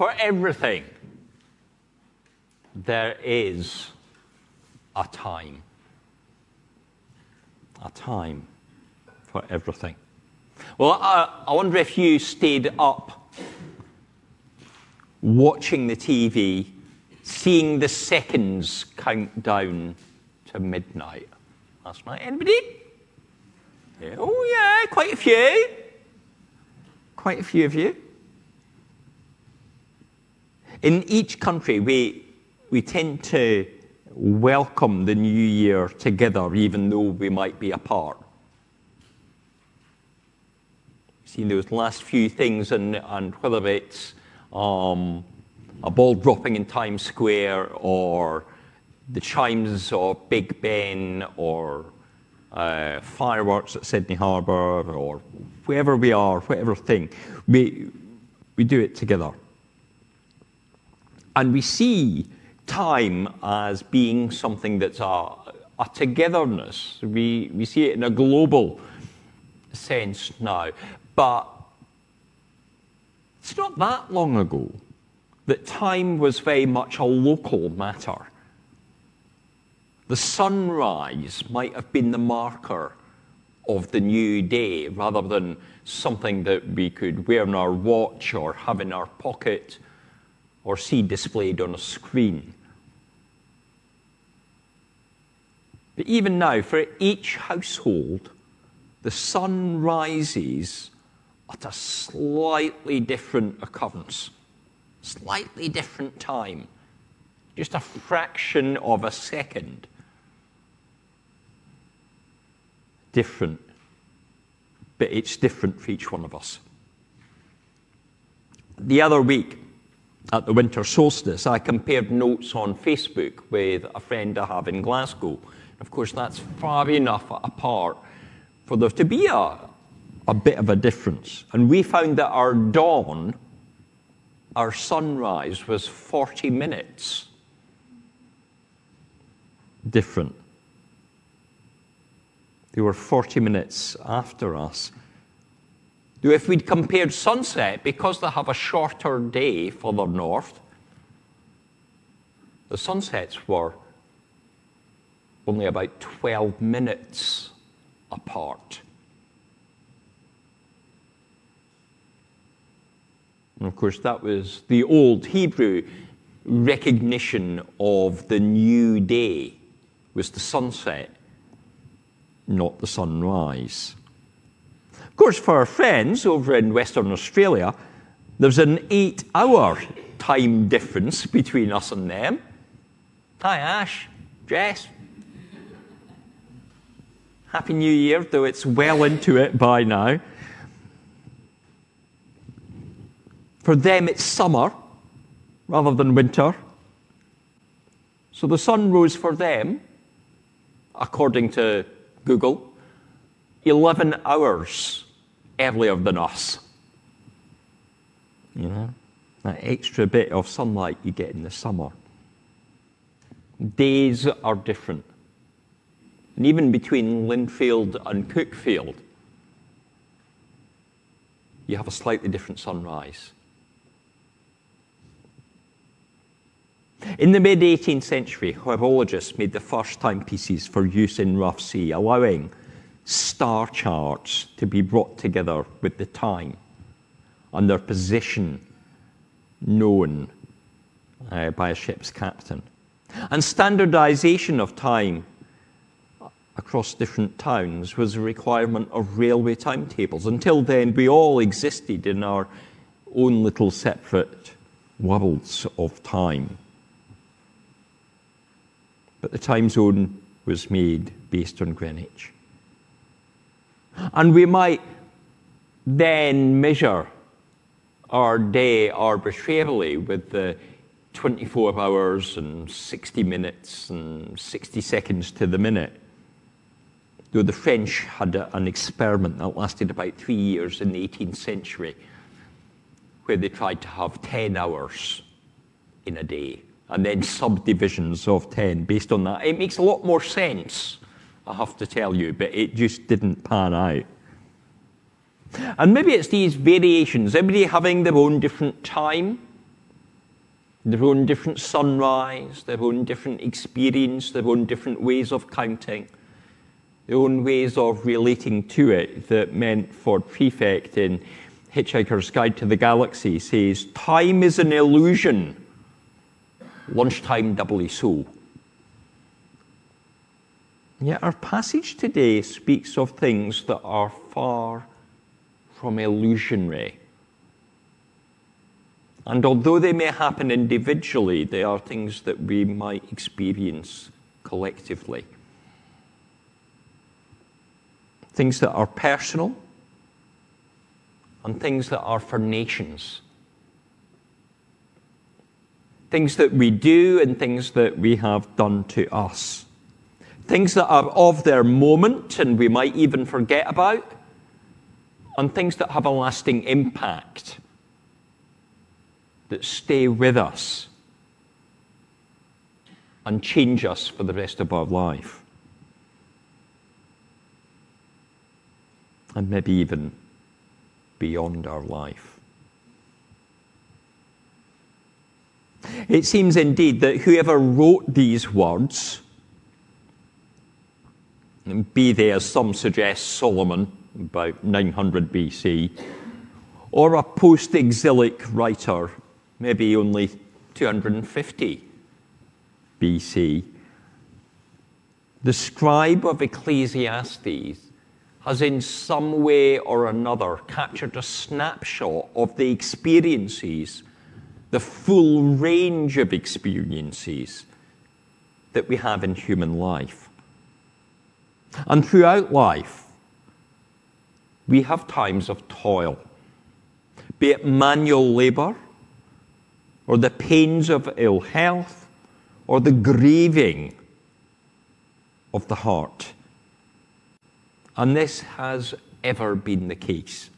For everything, there is a time. A time for everything. Well, I, I wonder if you stayed up watching the TV, seeing the seconds count down to midnight last night. Anybody? Yeah. Oh, yeah, quite a few. Quite a few of you. In each country, we, we tend to welcome the new year together, even though we might be apart. Seen those last few things, and, and whether it's um, a ball dropping in Times Square or the chimes of Big Ben or uh, fireworks at Sydney Harbour or wherever we are, whatever thing, we, we do it together. And we see time as being something that's a, a togetherness. We, we see it in a global sense now. But it's not that long ago that time was very much a local matter. The sunrise might have been the marker of the new day rather than something that we could wear on our watch or have in our pocket or see displayed on a screen. But even now, for each household, the sun rises at a slightly different occurrence, slightly different time, just a fraction of a second different, but it's different for each one of us. The other week, at the winter solstice, I compared notes on Facebook with a friend I have in Glasgow. Of course, that's far enough apart for there to be a, a bit of a difference. And we found that our dawn, our sunrise, was 40 minutes different. They were 40 minutes after us. If we'd compared sunset, because they have a shorter day further north, the sunsets were only about 12 minutes apart. And of course, that was the old Hebrew recognition of the new day was the sunset not the sunrise. Of course, for our friends over in Western Australia, there's an eight hour time difference between us and them. Hi, Ash, Jess. Happy New Year, though it's well into it by now. For them, it's summer rather than winter. So the sun rose for them, according to Google, 11 hours earlier than us. You know, that extra bit of sunlight you get in the summer. Days are different. And even between Lindfield and Cuckfield, you have a slightly different sunrise. In the mid 18th century, horologists made the first timepieces for use in rough sea, allowing star charts to be brought together with the time and their position known uh, by a ship's captain. And standardization of time across different towns was a requirement of railway timetables. Until then, we all existed in our own little separate worlds of time but the time zone was made based on Greenwich. And we might then measure our day arbitrarily with the 24 hours and 60 minutes and 60 seconds to the minute. Though the French had a, an experiment that lasted about three years in the 18th century, where they tried to have 10 hours in a day and then subdivisions of 10 based on that. It makes a lot more sense, I have to tell you, but it just didn't pan out. And maybe it's these variations, everybody having their own different time, their own different sunrise, their own different experience, their own different ways of counting, their own ways of relating to it that meant Ford Prefect in Hitchhiker's Guide to the Galaxy says, Time is an illusion, lunchtime doubly so. Yet our passage today speaks of things that are far from illusionary. And although they may happen individually, they are things that we might experience collectively. Things that are personal and things that are for nations. Things that we do and things that we have done to us things that are of their moment and we might even forget about, and things that have a lasting impact, that stay with us and change us for the rest of our life. And maybe even beyond our life. It seems indeed that whoever wrote these words be they, as some suggest, Solomon, about 900 BC, or a post exilic writer, maybe only 250 BC. The scribe of Ecclesiastes has, in some way or another, captured a snapshot of the experiences, the full range of experiences that we have in human life. And throughout life, we have times of toil, be it manual labor, or the pains of ill health, or the grieving of the heart. And this has ever been the case.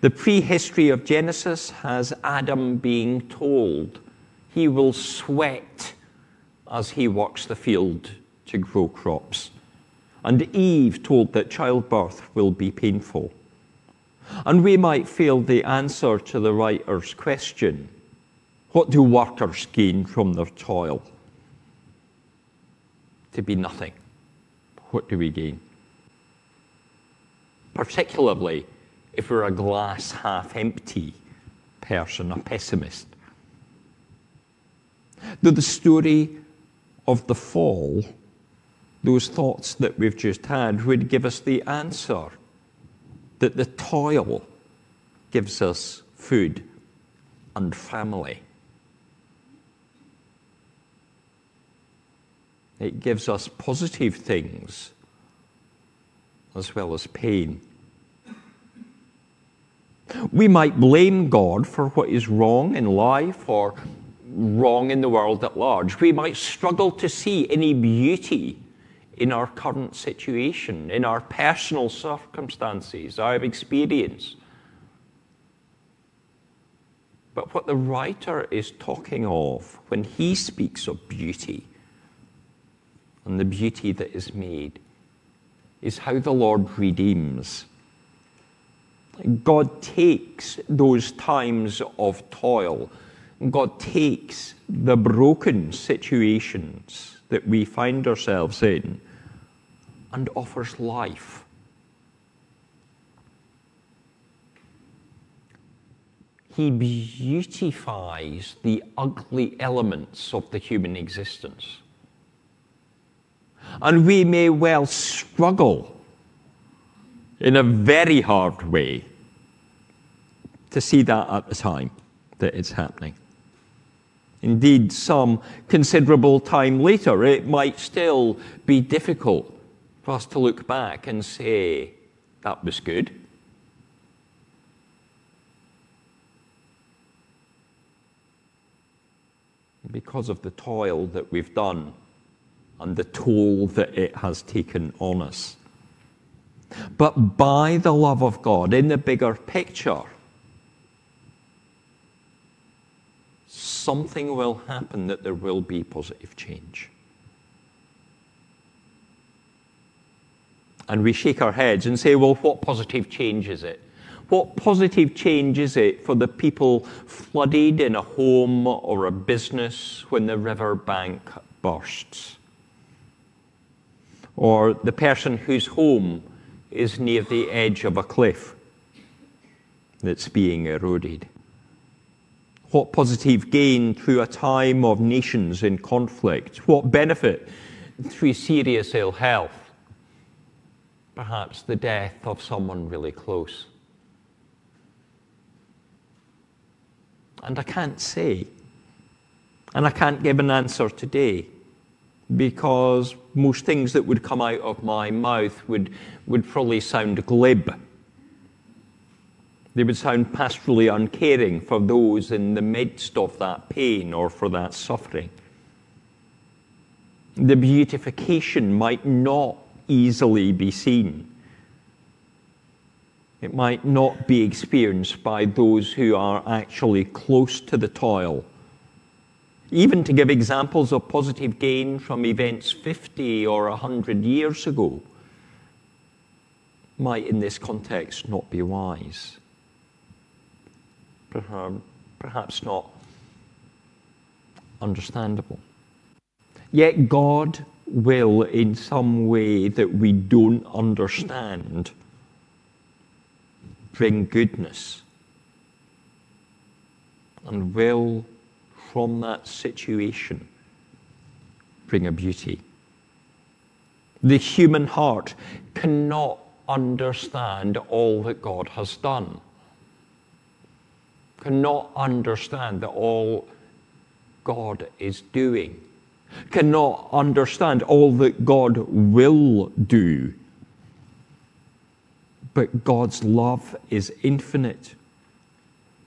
The prehistory of Genesis has Adam being told he will sweat as he works the field to grow crops. And Eve told that childbirth will be painful. And we might feel the answer to the writer's question what do workers gain from their toil? To be nothing. What do we gain? Particularly if we're a glass half empty person, a pessimist. Though the story of the fall those thoughts that we've just had would give us the answer that the toil gives us food and family. It gives us positive things as well as pain. We might blame God for what is wrong in life or wrong in the world at large. We might struggle to see any beauty in our current situation, in our personal circumstances, our experience. But what the writer is talking of when he speaks of beauty and the beauty that is made is how the Lord redeems. God takes those times of toil, God takes the broken situations that we find ourselves in and offers life. He beautifies the ugly elements of the human existence. And we may well struggle in a very hard way to see that at the time that it's happening. Indeed, some considerable time later, it might still be difficult for us to look back and say, that was good. Because of the toil that we've done and the toll that it has taken on us. But by the love of God, in the bigger picture, something will happen that there will be positive change. And we shake our heads and say, well, what positive change is it? What positive change is it for the people flooded in a home or a business when the river bank bursts? Or the person whose home is near the edge of a cliff that's being eroded? What positive gain through a time of nations in conflict? What benefit through serious ill health? Perhaps the death of someone really close. And I can't say. And I can't give an answer today because most things that would come out of my mouth would, would probably sound glib. They would sound pastorally uncaring for those in the midst of that pain or for that suffering. The beautification might not easily be seen. It might not be experienced by those who are actually close to the toil. Even to give examples of positive gain from events 50 or 100 years ago might, in this context, not be wise. Perhaps not understandable. Yet God will, in some way that we don't understand, bring goodness. And will, from that situation, bring a beauty. The human heart cannot understand all that God has done, cannot understand that all God is doing cannot understand all that God will do. But God's love is infinite,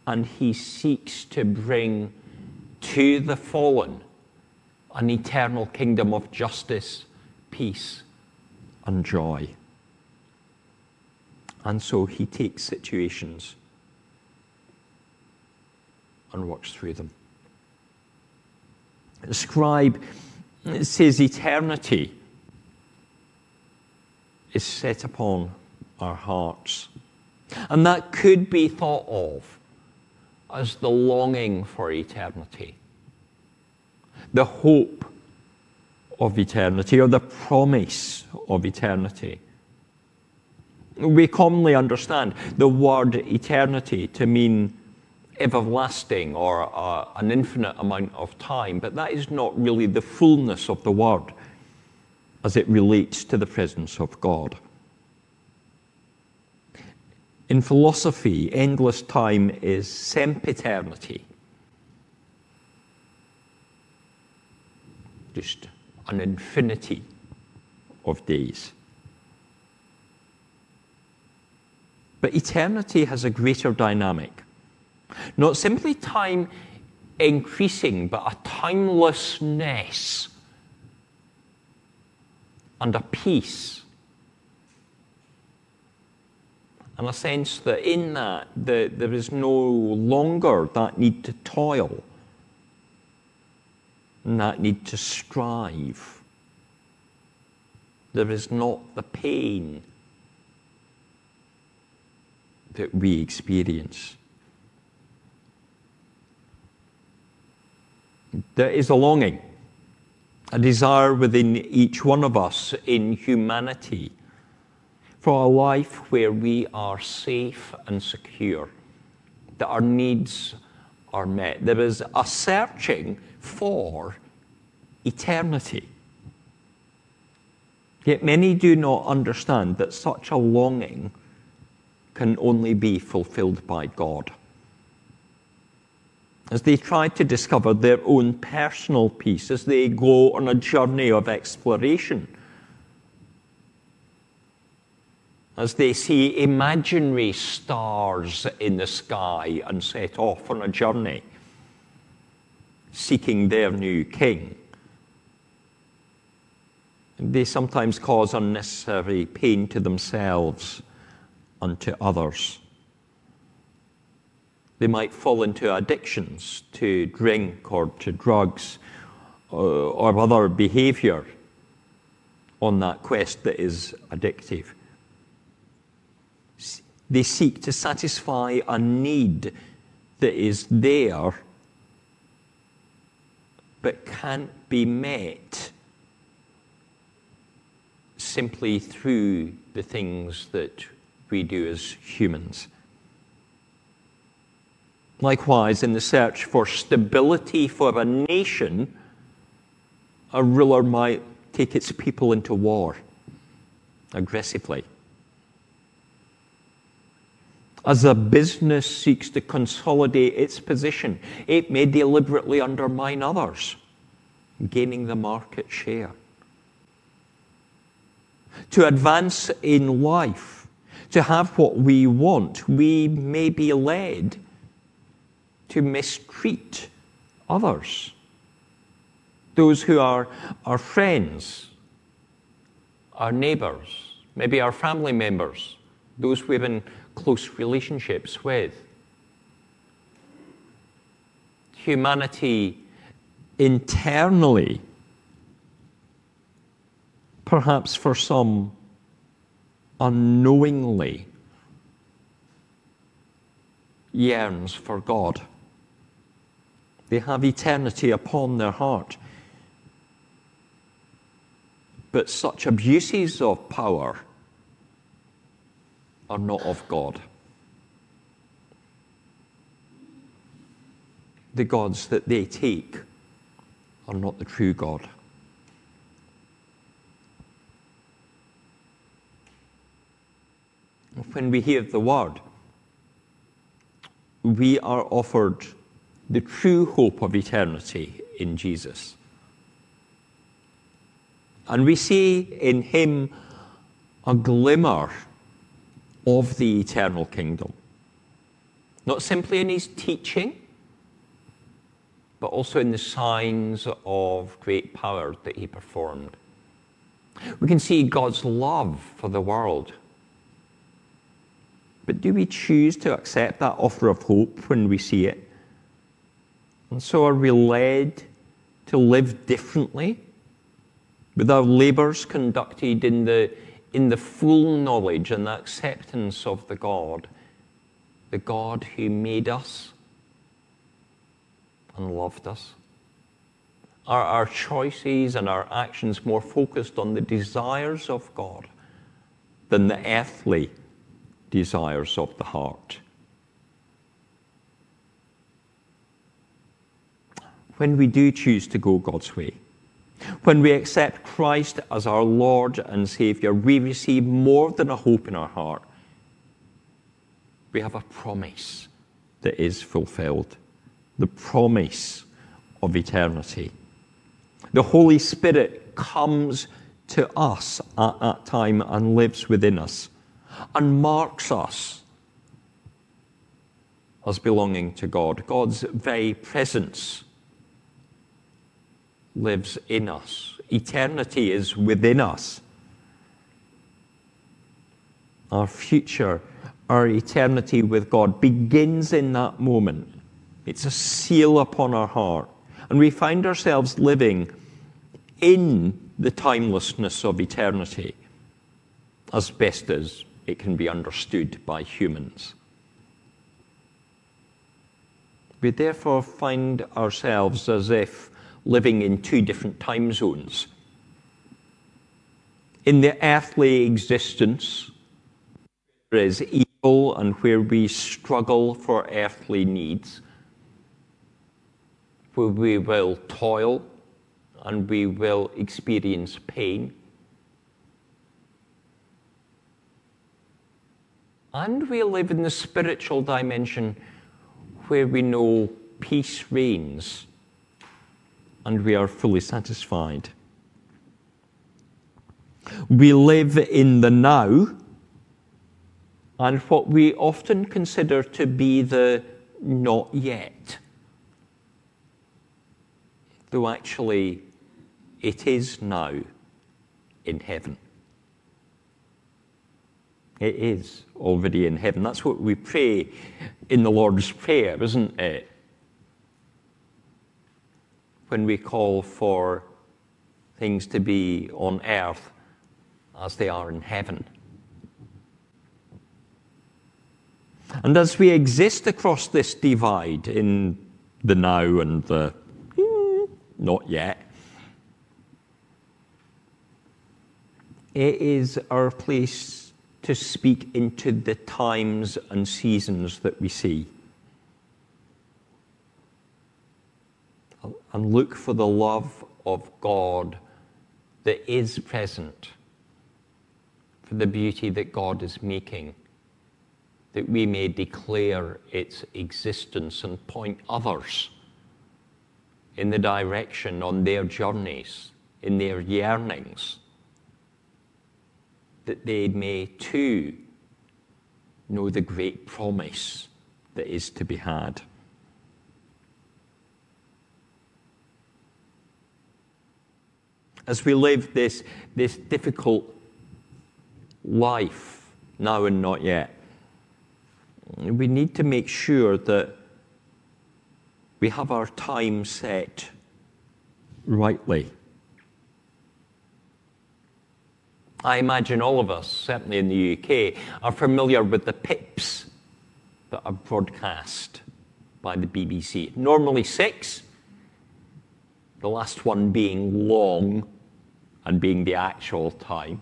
and He seeks to bring to the fallen an eternal kingdom of justice, peace, and joy. And so He takes situations and works through them. Scribe says eternity is set upon our hearts. And that could be thought of as the longing for eternity, the hope of eternity, or the promise of eternity. We commonly understand the word eternity to mean everlasting or uh, an infinite amount of time, but that is not really the fullness of the word as it relates to the presence of God. In philosophy, endless time is sempiternity. Just an infinity of days. But eternity has a greater dynamic. Not simply time increasing, but a timelessness and a peace. And a sense that in that, the, there is no longer that need to toil and that need to strive. There is not the pain that we experience. There is a longing, a desire within each one of us in humanity for a life where we are safe and secure, that our needs are met. There is a searching for eternity. Yet many do not understand that such a longing can only be fulfilled by God as they try to discover their own personal peace, as they go on a journey of exploration, as they see imaginary stars in the sky and set off on a journey, seeking their new king. They sometimes cause unnecessary pain to themselves and to others. They might fall into addictions to drink or to drugs or, uh, or other behavior on that quest that is addictive. They seek to satisfy a need that is there but can't be met simply through the things that we do as humans. Likewise, in the search for stability for a nation, a ruler might take its people into war aggressively. As a business seeks to consolidate its position, it may deliberately undermine others, gaining the market share. To advance in life, to have what we want, we may be led to mistreat others. Those who are our friends, our neighbors, maybe our family members, those we're in close relationships with. Humanity internally, perhaps for some unknowingly, yearns for God. They have eternity upon their heart. But such abuses of power are not of God. The gods that they take are not the true God. When we hear the word, we are offered the true hope of eternity in Jesus. And we see in him a glimmer of the eternal kingdom. Not simply in his teaching, but also in the signs of great power that he performed. We can see God's love for the world. But do we choose to accept that offer of hope when we see it? And so are we led to live differently with our labours conducted in the, in the full knowledge and acceptance of the God, the God who made us and loved us? Are our choices and our actions more focused on the desires of God than the earthly desires of the heart? When we do choose to go God's way. When we accept Christ as our Lord and Savior, we receive more than a hope in our heart. We have a promise that is fulfilled the promise of eternity. The Holy Spirit comes to us at that time and lives within us and marks us as belonging to God. God's very presence lives in us. Eternity is within us. Our future, our eternity with God begins in that moment. It's a seal upon our heart. And we find ourselves living in the timelessness of eternity as best as it can be understood by humans. We therefore find ourselves as if living in two different time zones. In the earthly existence, there is evil and where we struggle for earthly needs, where we will toil and we will experience pain. And we live in the spiritual dimension where we know peace reigns and we are fully satisfied. We live in the now and what we often consider to be the not yet. Though actually it is now in heaven. It is already in heaven. That's what we pray in the Lord's Prayer, isn't it? When we call for things to be on earth as they are in heaven. And as we exist across this divide in the now and the mm, not yet, it is our place to speak into the times and seasons that we see. And look for the love of God that is present, for the beauty that God is making that we may declare its existence and point others in the direction on their journeys, in their yearnings, that they may too know the great promise that is to be had. As we live this, this difficult life, now and not yet, we need to make sure that we have our time set rightly. I imagine all of us, certainly in the UK, are familiar with the pips that are broadcast by the BBC. Normally six, the last one being long and being the actual time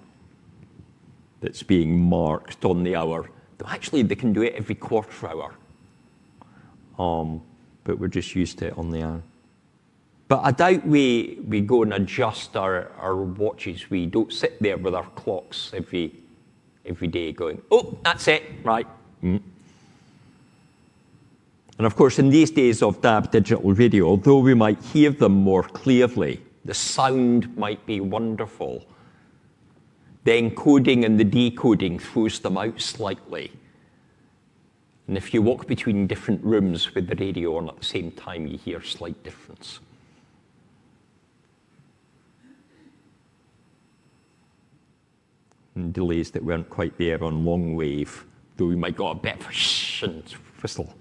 that's being marked on the hour Actually, they can do it every quarter hour. Um, but we're just used to it on the hour. But I doubt we, we go and adjust our, our watches. We don't sit there with our clocks every, every day going, oh, that's it, right. Mm. And of course, in these days of DAB digital radio, although we might hear them more clearly, the sound might be wonderful the encoding and the decoding throws them out slightly. And if you walk between different rooms with the radio on at the same time, you hear a slight difference. And delays that weren't quite there on long wave, though we might got a bit of a shh and whistle.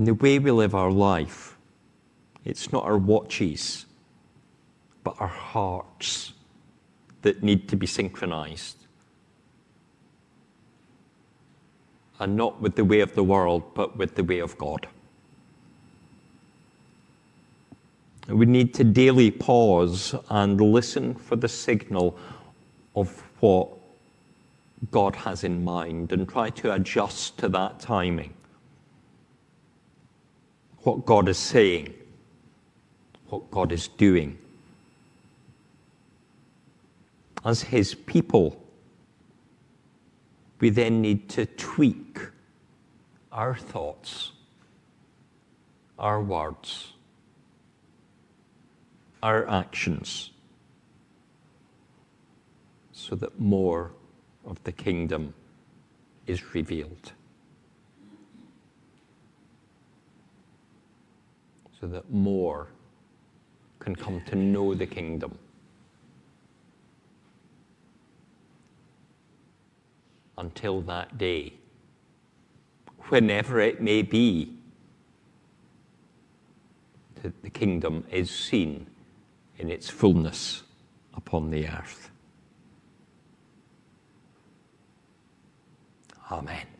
In the way we live our life, it's not our watches but our hearts that need to be synchronized. And not with the way of the world, but with the way of God. We need to daily pause and listen for the signal of what God has in mind and try to adjust to that timing. What God is saying, what God is doing as his people, we then need to tweak our thoughts, our words, our actions, so that more of the kingdom is revealed. So that more can come to know the kingdom. until that day, whenever it may be, that the kingdom is seen in its fullness upon the earth. Amen.